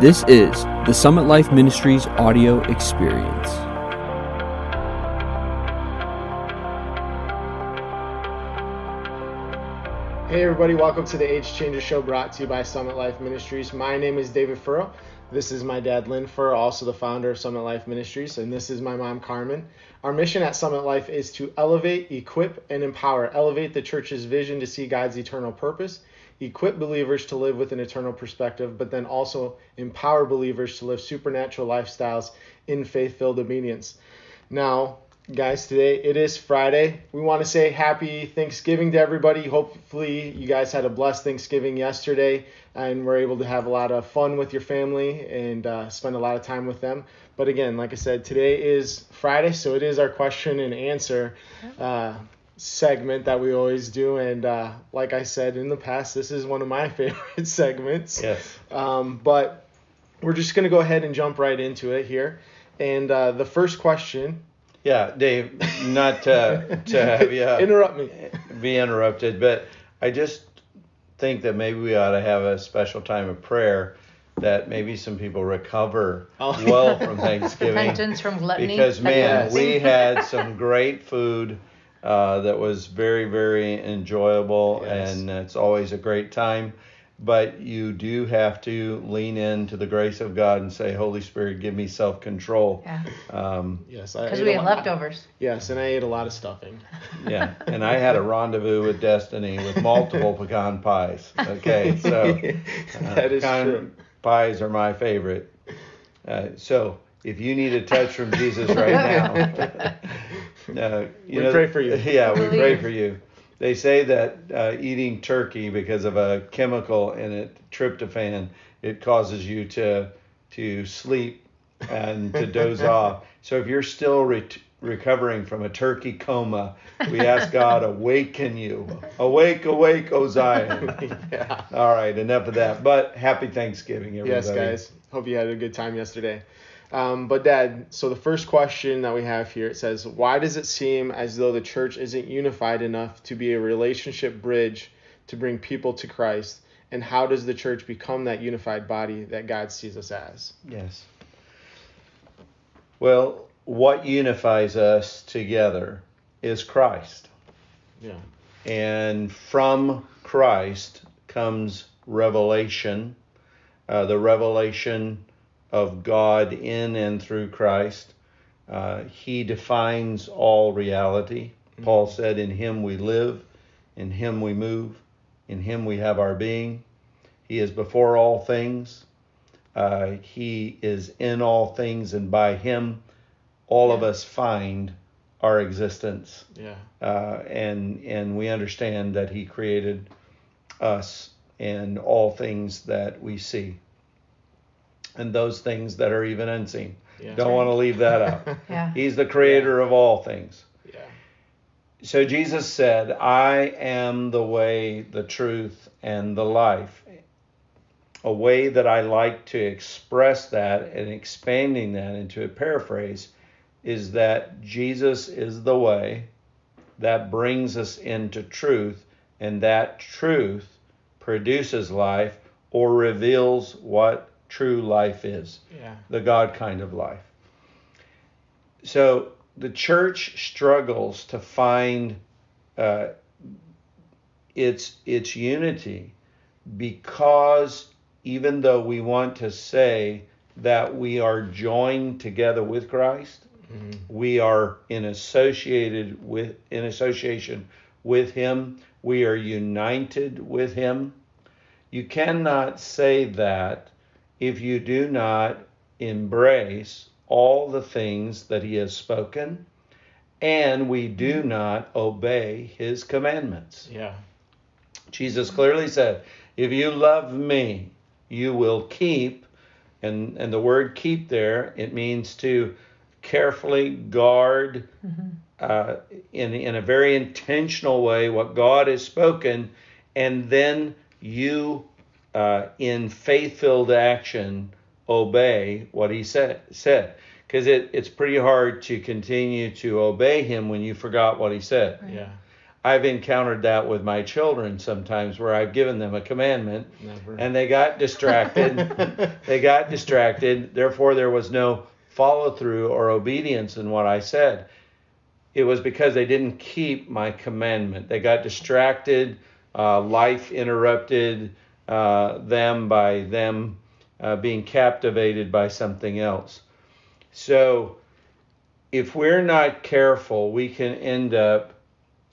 This is the Summit Life Ministries audio experience. Hey, everybody, welcome to the Age Changer Show brought to you by Summit Life Ministries. My name is David Furrow. This is my dad, Lynn Furrow, also the founder of Summit Life Ministries, and this is my mom, Carmen. Our mission at Summit Life is to elevate, equip, and empower. Elevate the church's vision to see God's eternal purpose, equip believers to live with an eternal perspective, but then also empower believers to live supernatural lifestyles in faith filled obedience. Now, guys, today it is Friday. We want to say happy Thanksgiving to everybody. Hopefully, you guys had a blessed Thanksgiving yesterday and were able to have a lot of fun with your family and uh, spend a lot of time with them. But again, like I said, today is Friday, so it is our question and answer uh, segment that we always do. And uh, like I said in the past, this is one of my favorite segments. Yes. Um, but we're just going to go ahead and jump right into it here. And uh, the first question. Yeah, Dave, not to, to have you interrupt me. be interrupted, but I just think that maybe we ought to have a special time of prayer that maybe some people recover Oh. well from Thanksgiving. Repentance from gluttony. Because, man, we had some great food uh, that was very, very enjoyable, Yes. and it's always a great time. But you do have to lean into the grace of God and say, Holy Spirit, give me self control. Yeah, Um, Yes, because we had leftovers. Yes, and I ate a lot of stuffing. Yeah, and I had a rendezvous with destiny with multiple pecan pies. Okay, so uh, that is pecan true. pies are my favorite. Uh, so if you need a touch from Jesus right now, uh, you We know, pray for you. Yeah, we pray for you. They say that uh, eating turkey because of a chemical in it, tryptophan, it causes you to to sleep and to doze off. So if you're still re- recovering from a turkey coma, we ask God awaken you, awake, awake, O Zion. yeah. All right, enough of that. But happy Thanksgiving, everybody. Yes, guys. Hope you had a good time yesterday. Um, but Dad, so the first question that we have here it says, why does it seem as though the church isn't unified enough to be a relationship bridge to bring people to Christ? And how does the church become that unified body that God sees us as? Yes. Well, what unifies us together is Christ. Yeah. And from Christ comes revelation, uh, the revelation of God in and through Christ. Uh, he defines all reality. Paul said, In him we live, in him we move, in him we have our being. He is before all things. Uh, he is in all things, and by him all of us find our existence Yeah. uh, and and we understand that He created us and all things that we see, and those things that are even unseen. Yeah. Don't want to leave that out. Yeah. He's the creator of all things. Yeah. So Jesus said, "I am the way, the truth, and the life." A way that I like to express that and expanding that into a paraphrase is that Jesus is the way that brings us into truth, and that truth produces life or reveals what true life is Yeah. the God kind of life. So the church struggles to find uh, its its unity because even though we want to say that we are joined together with Christ, Mhm. we are in associated with in association with him we are united with him you cannot say that if you do not embrace all the things that he has spoken and we do not obey his commandments Yeah. Jesus clearly said, If you love me, you will keep, and, and the word keep there, it means to carefully guard uh, in, in a very intentional way what God has spoken, and then you, uh, in faith filled action, obey what he said. said. Because it, it's pretty hard to continue to obey him when you forgot what he said. Yeah. I've encountered that with my children sometimes where I've given them a commandment Never. and they got distracted. they got distracted. Therefore, there was no follow through or obedience in what I said. It was because they didn't keep my commandment. They got distracted. Uh, life interrupted uh, them by them uh, being captivated by something else. So, if we're not careful, we can end up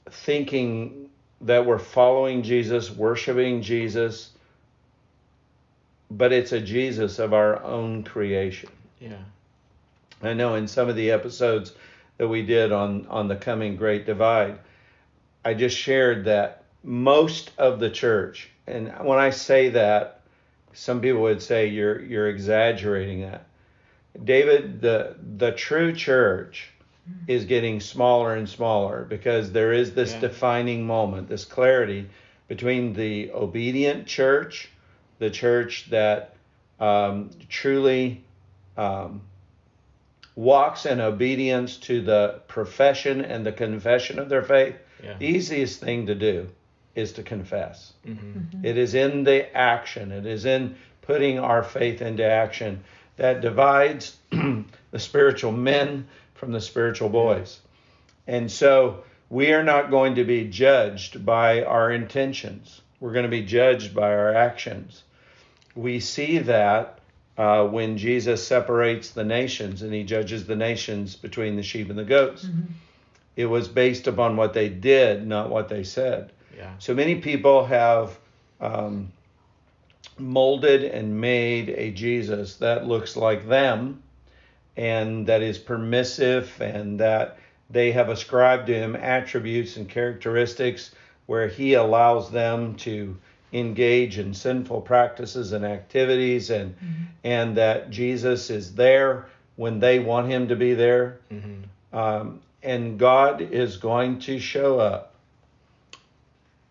thinking that we're following Jesus, worshiping Jesus, but it's a Jesus of our own creation. yeah. I know in some of the episodes that we did on, on the coming great divide, I just shared that most of the church, and when I say that, some people would say you're you're exaggerating that. David, the the true church is getting smaller and smaller because there is this Yeah. defining moment, this clarity between the obedient church, the church that um, truly um, walks in obedience to the profession and the confession of their faith. Yeah. The easiest thing to do is to confess. Mm-hmm. It is in the action, it is in putting our faith into action that divides the spiritual men from the spiritual boys. And so we are not going to be judged by our intentions, we're going to be judged by our actions. We see that uh, when Jesus separates the nations and he judges the nations between the sheep and the goats. It was based upon what they did, not what they said. Yeah. So many people have um, molded and made a Jesus that looks like them and that is permissive and that they have ascribed to him attributes and characteristics where he allows them to engage in sinful practices and activities and and that Jesus is there when they want him to be there Mm-hmm. um, and God is going to show up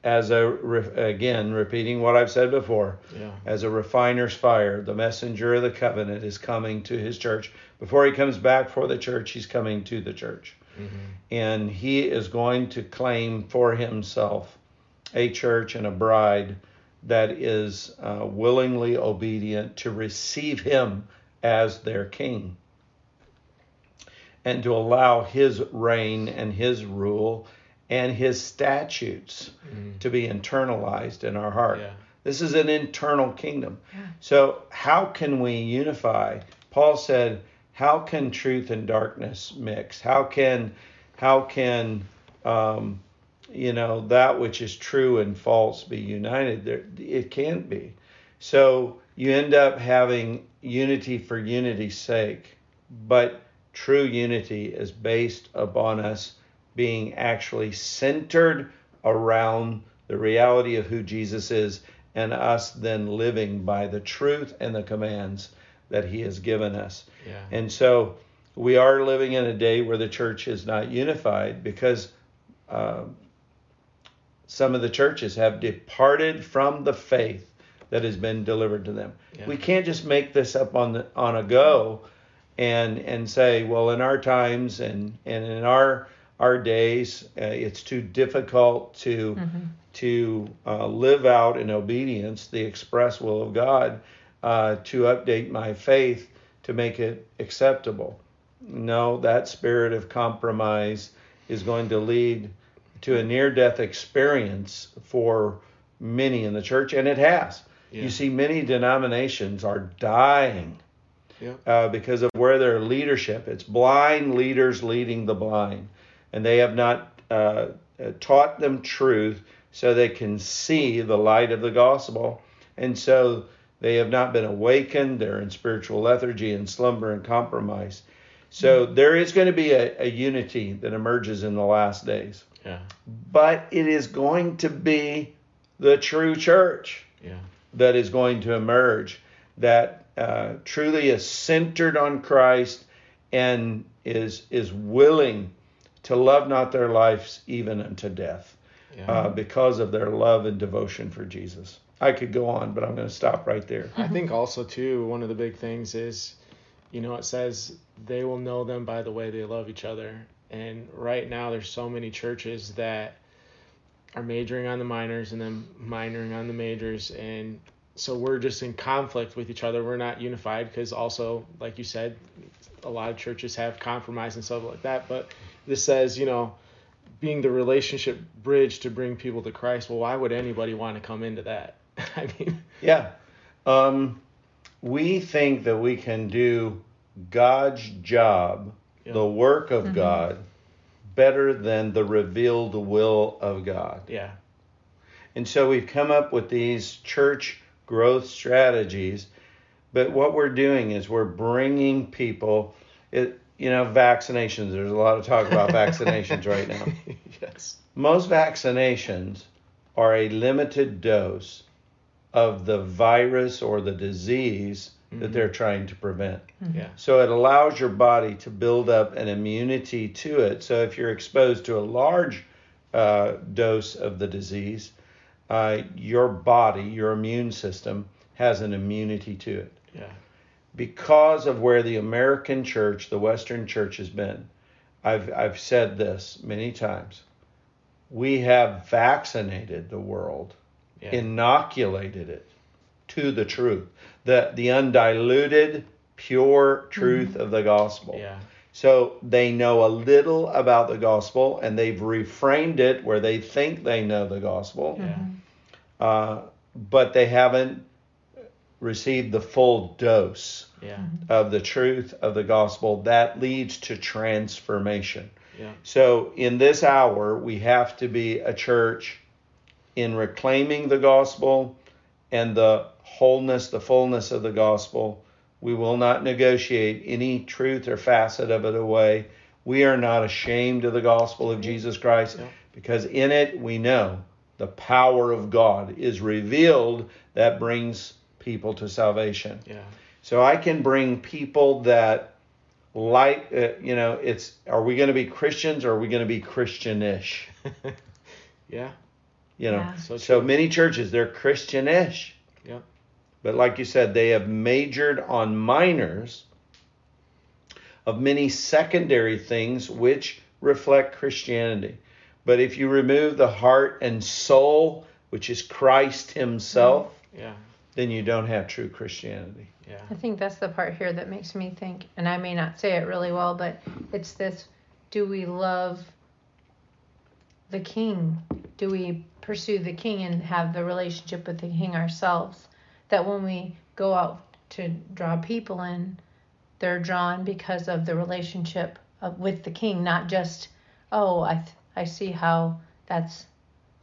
as a re- again repeating what I've said before Yeah. as a refiner's fire the messenger of the covenant is coming to his church before he comes back for the church he's coming to the church Mm-hmm. and he is going to claim for himself a church and a bride that is uh, willingly obedient to receive him as their king and to allow his reign and his rule and his statutes Mhm. to be internalized in our heart. Yeah. This is an internal kingdom. So, how can we unify? Paul said, "How can truth and darkness mix? How can, how can, um, you know, that which is true and false be united? There, it can't be. So you end up having unity for unity's sake, but true unity is based upon us being actually centered around the reality of who Jesus is and us then living by the truth and the commands that he has given us. Yeah. And so we are living in a day where the church is not unified because um, some of the churches have departed from the faith that has been delivered to them. Yeah. We can't just make this up on the, on a go and and say, well, in our times and and in our our days, uh, it's too difficult to to uh, live out in obedience the express will of God uh, to update my faith to make it acceptable. No, that spirit of compromise is going to lead to a near death experience for many in the church, and it has. Yeah. You see, many denominations are dying Yeah. uh, because of where their leadership. It's blind leaders leading the blind, and they have not uh, uh, taught them truth so they can see the light of the gospel, and so they have not been awakened. They're in spiritual lethargy and slumber and compromise. So there is going to be a, a unity that emerges in the last days, Yeah. but it is going to be the true church Yeah. that is going to emerge that uh, truly is centered on Christ and is is willing to love not their lives even unto death Yeah. uh, because of their love and devotion for Jesus. I could go on, but I'm going to stop right there. I think also too one of the big things is, you know, it says they will know them by the way they love each other. And right now there's so many churches that are majoring on the minors and then minoring on the majors and so we're just in conflict with each other we're not unified because also like you said a lot of churches have compromise and stuff like that but this says you know being the relationship bridge to bring people to christ well why would anybody want to come into that i mean Yeah. Um, we think that we can do God's job, Yeah. the work of God, better than the revealed will of God. yeah And so we've come up with these church growth strategies. But what we're doing is we're bringing people, it, you know, vaccinations. There's a lot of talk about vaccinations right now. yes Most vaccinations are a limited dose of the virus or the disease that they're trying to prevent. yeah So it allows your body to build up an immunity to it. So if you're exposed to a large uh, dose of the disease, uh, your body, your immune system, has an immunity to it. yeah Because of where the American church, the Western church, has been, I've, I've said this many times. We have vaccinated the world yeah. inoculated it to the truth, the the undiluted, pure truth of the gospel. yeah. So they know a little about the gospel, and they've reframed it where they think they know the gospel, yeah. Uh, but they haven't received the full dose yeah mm-hmm. of the truth of the gospel that leads to transformation. yeah So in this hour, we have to be a church in reclaiming the gospel and the wholeness, the fullness of the gospel. We will not negotiate any truth or facet of it away. We are not ashamed of the gospel of Jesus Christ Yeah. because in it we know the power of God is revealed that brings people to salvation. yeah So I can bring people that like uh, you know it's are we going to be Christians or are we going to be Christianish? yeah You know. Yeah. so So many churches they're Christianish. Yep. But like you said they have majored on minors of many secondary things which reflect Christianity. But if you remove the heart and soul, which is Christ himself, yeah then you don't have true Christianity. yeah I think that's the part here that makes me think, and I may not say it really well, but it's this do we love the king? Do we pursue the king and have the relationship with the king ourselves? That when we go out to draw people in, they're drawn because of the relationship of, with the king, not just, oh, I, th- I see how that's,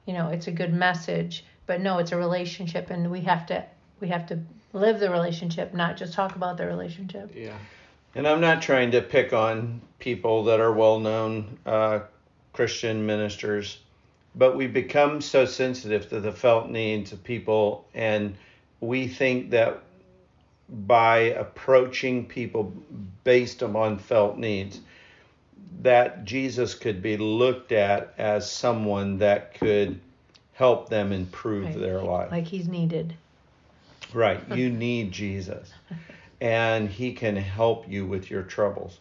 you know, it's a good message, but no, it's a relationship, and we have to we have to live the relationship, not just talk about the relationship. yeah And I'm not trying to pick on people that are well known uh, Christian ministers, but we become so sensitive to the felt needs of people, and we think that by approaching people based upon felt needs, that Jesus could be looked at as someone that could help them improve Right. their life. Like he's needed. Right. You need Jesus. And he can help you with your troubles.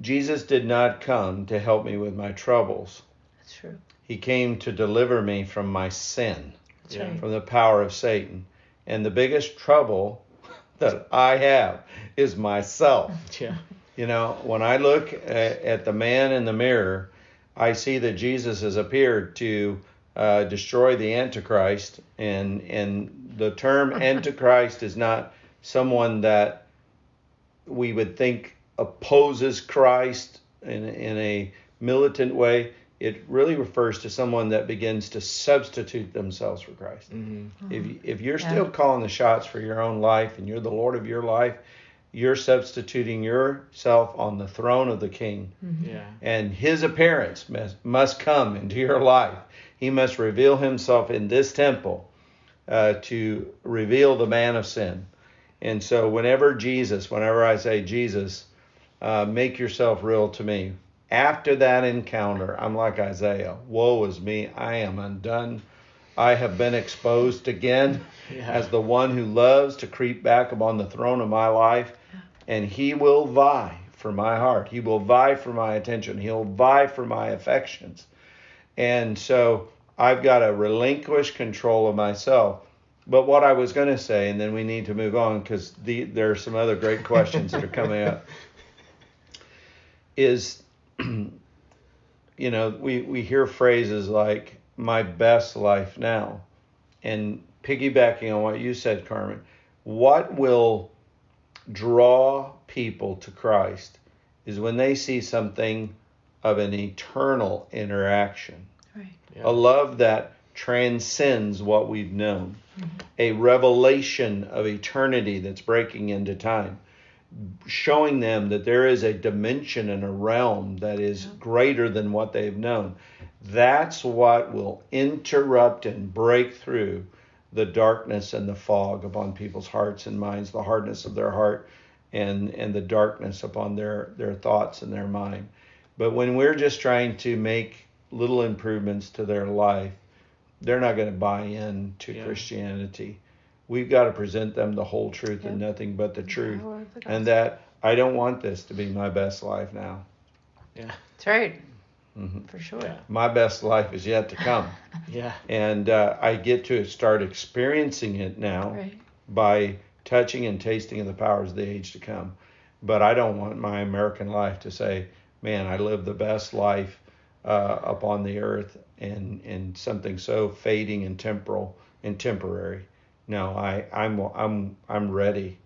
Jesus did not come to help me with my troubles. That's true. He came to deliver me from my sin, Yeah. from the power of Satan. And the biggest trouble that I have is myself. yeah You know, when I look at, at the man in the mirror, I see that Jesus has appeared to uh, destroy the Antichrist, and and the term Antichrist is not someone that we would think opposes Christ in in a militant way. It really refers to someone that begins to substitute themselves for Christ. hmm If you- if you're Yeah. still calling the shots for your own life and you're the Lord of your life, you're substituting yourself on the throne of the King, yeah and His appearance must, must come into your life. He must reveal Himself in this temple uh, to reveal the man of sin. And so, whenever Jesus, whenever I say Jesus, uh, make yourself real to me. After that encounter, I'm like Isaiah. Woe is me! I am undone. I have been exposed again yeah as the one who loves to creep back upon the throne of my life, and he will vie for my heart. He will vie for my attention. He'll vie for my affections. And so I've got to relinquish control of myself. But what I was going to say, and then we need to move on because the, there are some other great questions that are coming up, is, you know, we, we hear phrases like, my best life now. And piggybacking on what you said, Carmen, what will draw people to Christ is when they see something of an eternal interaction, Right. Yeah. a love that transcends what we've known, mm-hmm. a revelation of eternity that's breaking into time, showing them that there is a dimension and a realm that is greater than what they've known. That's what will interrupt and break through the darkness and the fog upon people's hearts and minds, the hardness of their heart and and the darkness upon their their thoughts and their mind. But when we're just trying to make little improvements to their life, they're not going to buy in to Yeah. Christianity. We've got to present them the whole truth and nothing but the truth. Power the And that I don't want this to be my best life now. Yeah. That's right. Mhm. For sure. Yeah. My best life is yet to come. Yeah. and uh, I get to start experiencing it now Right. by touching and tasting of the powers of the age to come. But I don't want my American life to say, man, I live the best life uh, upon the earth and, and something so fading and temporal and temporary. No, I, I'm, I'm, I'm ready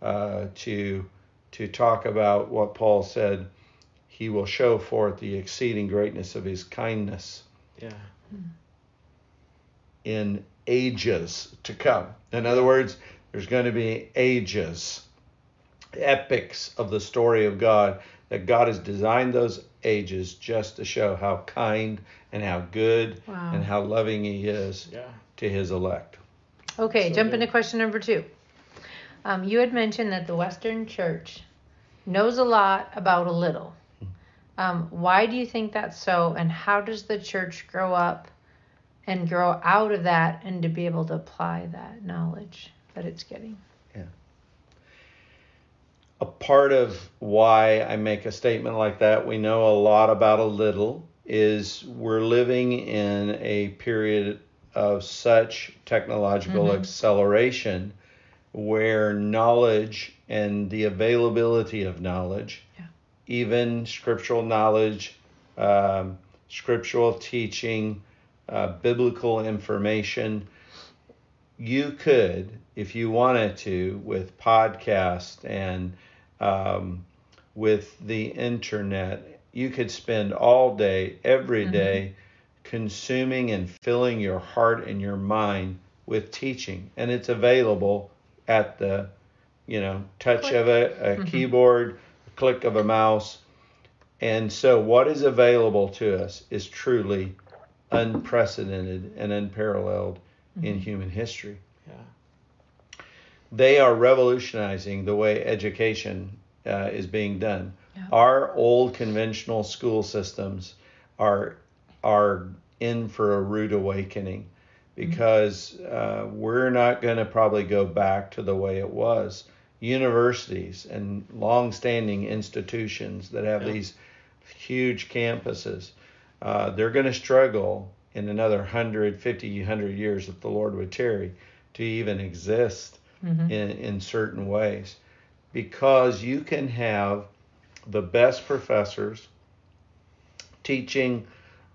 uh, to, to talk about what Paul said. He will show forth the exceeding greatness of his kindness Yeah. in ages to come. In other words, there's going to be ages, epics of the story of God, that God has designed those ages just to show how kind and how good Wow. and how loving He is Yeah. to His elect. Okay, So jump good. into question number two. Um, you had mentioned that the Western Church knows a lot about a little. Um, why do you think that's so, and how does the church grow up and grow out of that and to be able to apply that knowledge that it's getting? A part of why I make a statement like that, we know a lot about a little, is we're living in a period of such technological Mhm. acceleration where knowledge and the availability of knowledge, Yeah. even scriptural knowledge, um, scriptural teaching, uh, biblical information, you could, if you wanted to, with podcast and um, with the internet, you could spend all day, every Mhm. day, consuming and filling your heart and your mind with teaching, and it's available at the, you know, touch Click. of a, a Mhm. keyboard, click of a mouse. And so, what is available to us is truly unprecedented and unparalleled in Mhm. human history. Yeah. They are revolutionizing the way education uh, is being done. Yeah. Our old conventional school systems are are in for a rude awakening because uh, we're not going to probably go back to the way it was. Universities and long-standing institutions that have Yeah. these huge campuses, uh, they're going to struggle in another 150, 100 years if the Lord would tarry to even exist Mhm. in, in certain ways because you can have the best professors teaching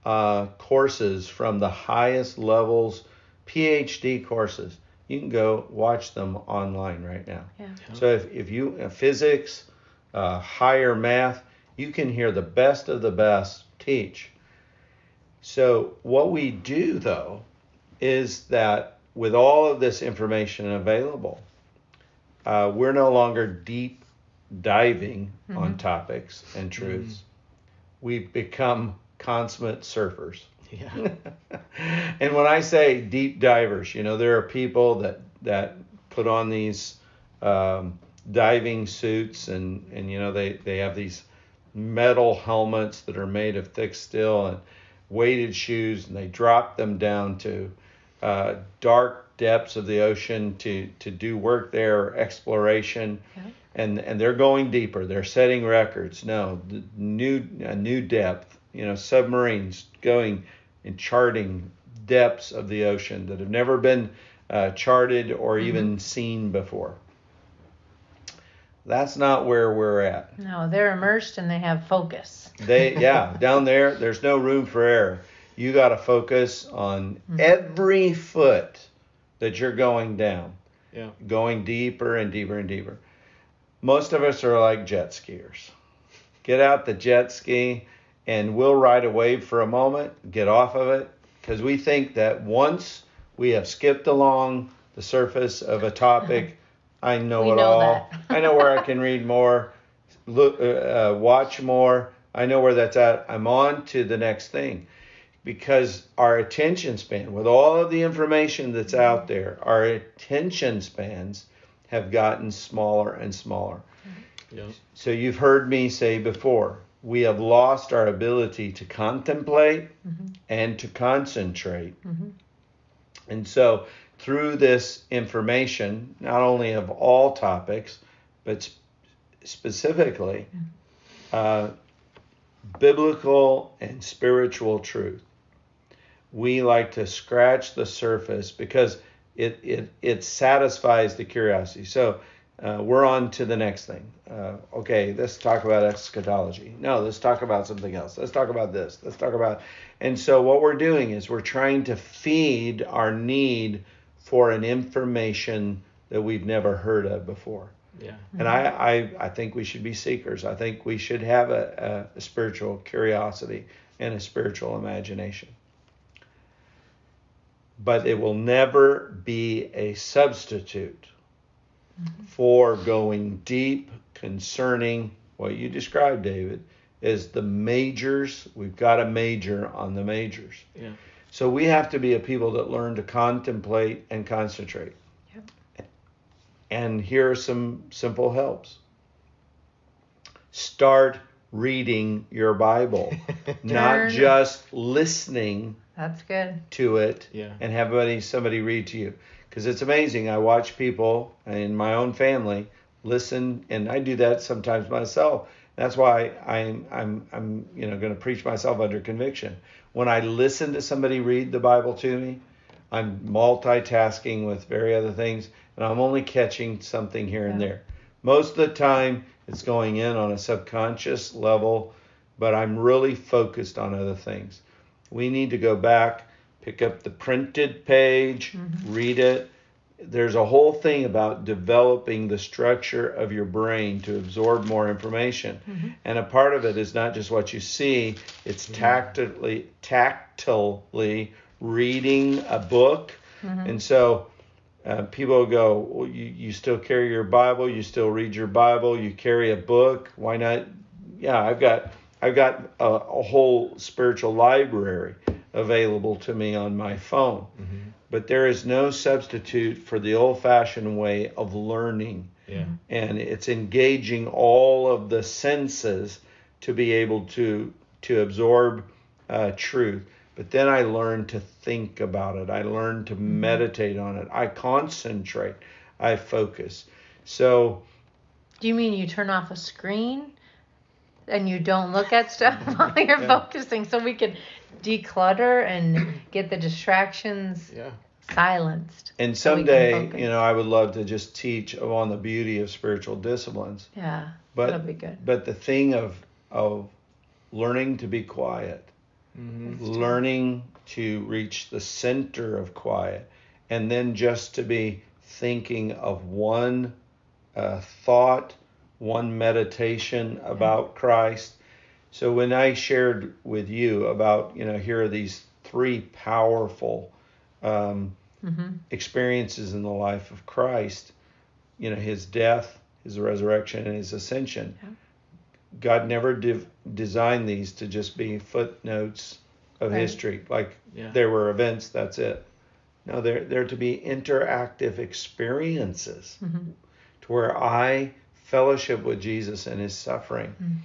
uh, courses from the highest levels, PhD courses. You can go watch them online right now. Yeah. So if, if you uh, physics, uh, higher math, you can hear the best of the best teach. So what we do though is that with all of this information available, uh, we're no longer deep diving on Mhm. topics and truths. We've become consummate surfers. Yeah. and when I say deep divers, you know, there are people that that put on these um, diving suits, and and you know they they have these metal helmets that are made of thick steel and weighted shoes, and they drop them down to uh, dark depths of the ocean to to do work there, exploration. And, and they're going deeper. They're setting records. No, the new a new depth. You know, submarines going and charting depths of the ocean that have never been uh, charted or Mm-hmm. even seen before. That's not where we're at. No, they're immersed and they have focus. They yeah, down there there's no room for error. You got to focus on every foot that you're going down. Yeah. Going deeper and deeper and deeper. Most of us are like jet skiers. Get out the jet ski and we'll ride a wave for a moment, get off of it because we think that once we have skipped along the surface of a topic, I know We it know all. that. I know where I can read more, look, uh, uh, watch more. I know where that's at. I'm on to the next thing because our attention span, with all of the information that's out mm-hmm. there, our attention spans have gotten smaller and smaller. Mm-hmm. Yeah. So you've heard me say before, we have lost our ability to contemplate mm-hmm. and to concentrate. And so through this information, not only of all topics, but sp- specifically uh, biblical and spiritual truth, we like to scratch the surface because it, it, it satisfies the curiosity. So uh, we're on to the next thing. Uh, okay, let's talk about eschatology. No, let's talk about something else. Let's talk about this. Let's talk about. And so what we're doing is we're trying to feed our need for an information that we've never heard of before. Yeah. And I, I, I think we should be seekers. I think we should have a, a, a spiritual curiosity and a spiritual imagination. But it will never be a substitute mm-hmm. for going deep concerning what you described, David, is the majors. We've got a major on the majors. Yeah. So we have to be a people that learn to contemplate and concentrate. Yep. And here are some simple helps. Start reading your Bible, not just listening That's good. to it Yeah. and have somebody, somebody read to you. Because it's amazing. I watch people in my own family listen, and I do that sometimes myself. That's why I'm I'm I'm you know going to preach myself under conviction. When I listen to somebody read the Bible to me, I'm multitasking with very other things, and I'm only catching something here and there. Most of the time, it's going in on a subconscious level, but I'm really focused on other things. We need to go back, pick up the printed page, mm-hmm. read it. There's a whole thing about developing the structure of your brain to absorb more information. Mm-hmm. And a part of it is not just what you see, it's mm-hmm. tactily tactilely reading a book. And so uh, people go, well, you, you still carry your Bible, you still read your Bible, you carry a book. Why not? Yeah, I've got I've got a, a whole spiritual library available to me on my phone. But there is no substitute for the old-fashioned way of learning, Yeah. and it's engaging all of the senses to be able to to absorb uh, truth. But then I learn to think about it. I learn to meditate on it. I concentrate. I focus. So Do you mean you turn off a screen and you don't look at stuff while you're Yeah. focusing so we can declutter and get the distractions Yeah. silenced? and So we can someday, focus. you know, I would love to just teach on the beauty of spiritual disciplines. Yeah, But that'll be good. but the thing of of learning to be quiet, Mm-hmm. learning to reach the center of quiet, and then just to be thinking of one uh, thought, one meditation about Christ. So when I shared with you about, you know, here are these three powerful um, hmm experiences in the life of Christ, you know, his death, his resurrection, and his ascension. Yeah. God never div- designed these to just be footnotes of Right. history, like Yeah. there were events, that's it. No, they're, they're to be interactive experiences hmm to where I fellowship with Jesus and his suffering. Mm.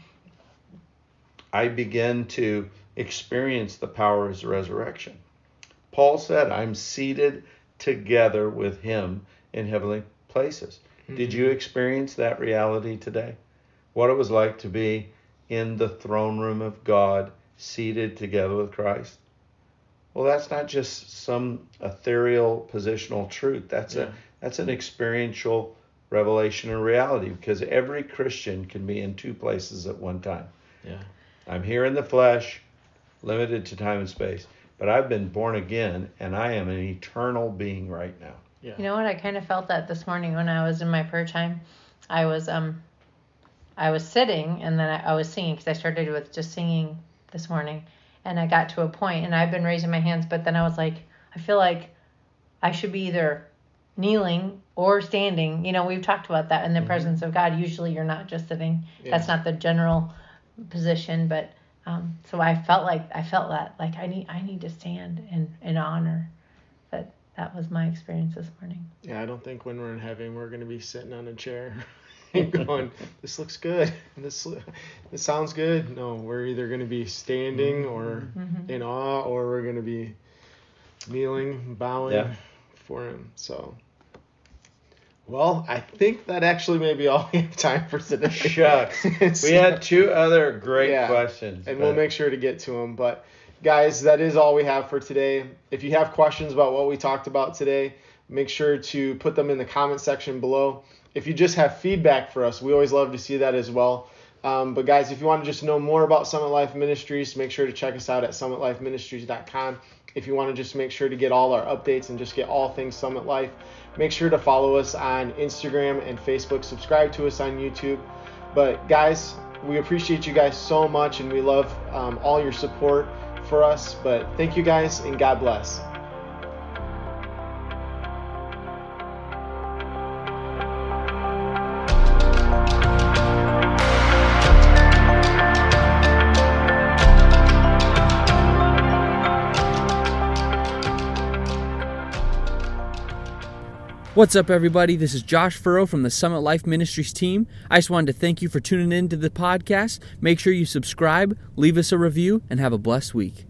I begin to experience the power of his resurrection. Paul said, I'm seated together with him in heavenly places. Did you experience that reality today? What it was like to be in the throne room of God, seated together with Christ? Well, that's not just some ethereal positional truth. That's Yeah. a that's an experiential revelation and reality because every Christian can be in two places at one time. Yeah. I'm here in the flesh, limited to time and space, but I've been born again and I am an eternal being right now. Yeah. You know what? I kind of felt that this morning when I was in my prayer time. I was um, I was sitting and then I, I was singing because I started with just singing this morning, and I got to a point and I've been raising my hands, but then I was like, I feel like I should be either kneeling or standing. You know, we've talked about that in the presence of God. Usually, you're not just sitting. That's not the general position, but um, so I felt like I felt that like I need I need to stand in in honor. But that was my experience this morning. Yeah, I don't think when we're in heaven we're gonna be sitting on a chair and going, "This looks good. This this sounds good." No, we're either gonna be standing or Mm-hmm. in awe, or we're gonna be kneeling, bowing Yeah. for Him. So, well, I think that actually may be all we have time for today. Shucks. It's- We had two other great Yeah. questions. and we'll make sure to get to them. But guys, that is all we have for today. If you have questions about what we talked about today, make sure to put them in the comment section below. If you just have feedback for us, we always love to see that as well. Um, but guys, if you want to just know more about Summit Life Ministries, make sure to check us out at summitlifeministries.com. If you want to just make sure to get all our updates and just get all things Summit Life, make sure to follow us on Instagram and Facebook. Subscribe to us on YouTube. But guys, we appreciate you guys so much and we love um, all your support for us. But thank you guys and God bless. What's up, everybody? This is Josh Furrow from the Summit Life Ministries team. I just wanted to thank you for tuning in to the podcast. Make sure you subscribe, leave us a review, and have a blessed week.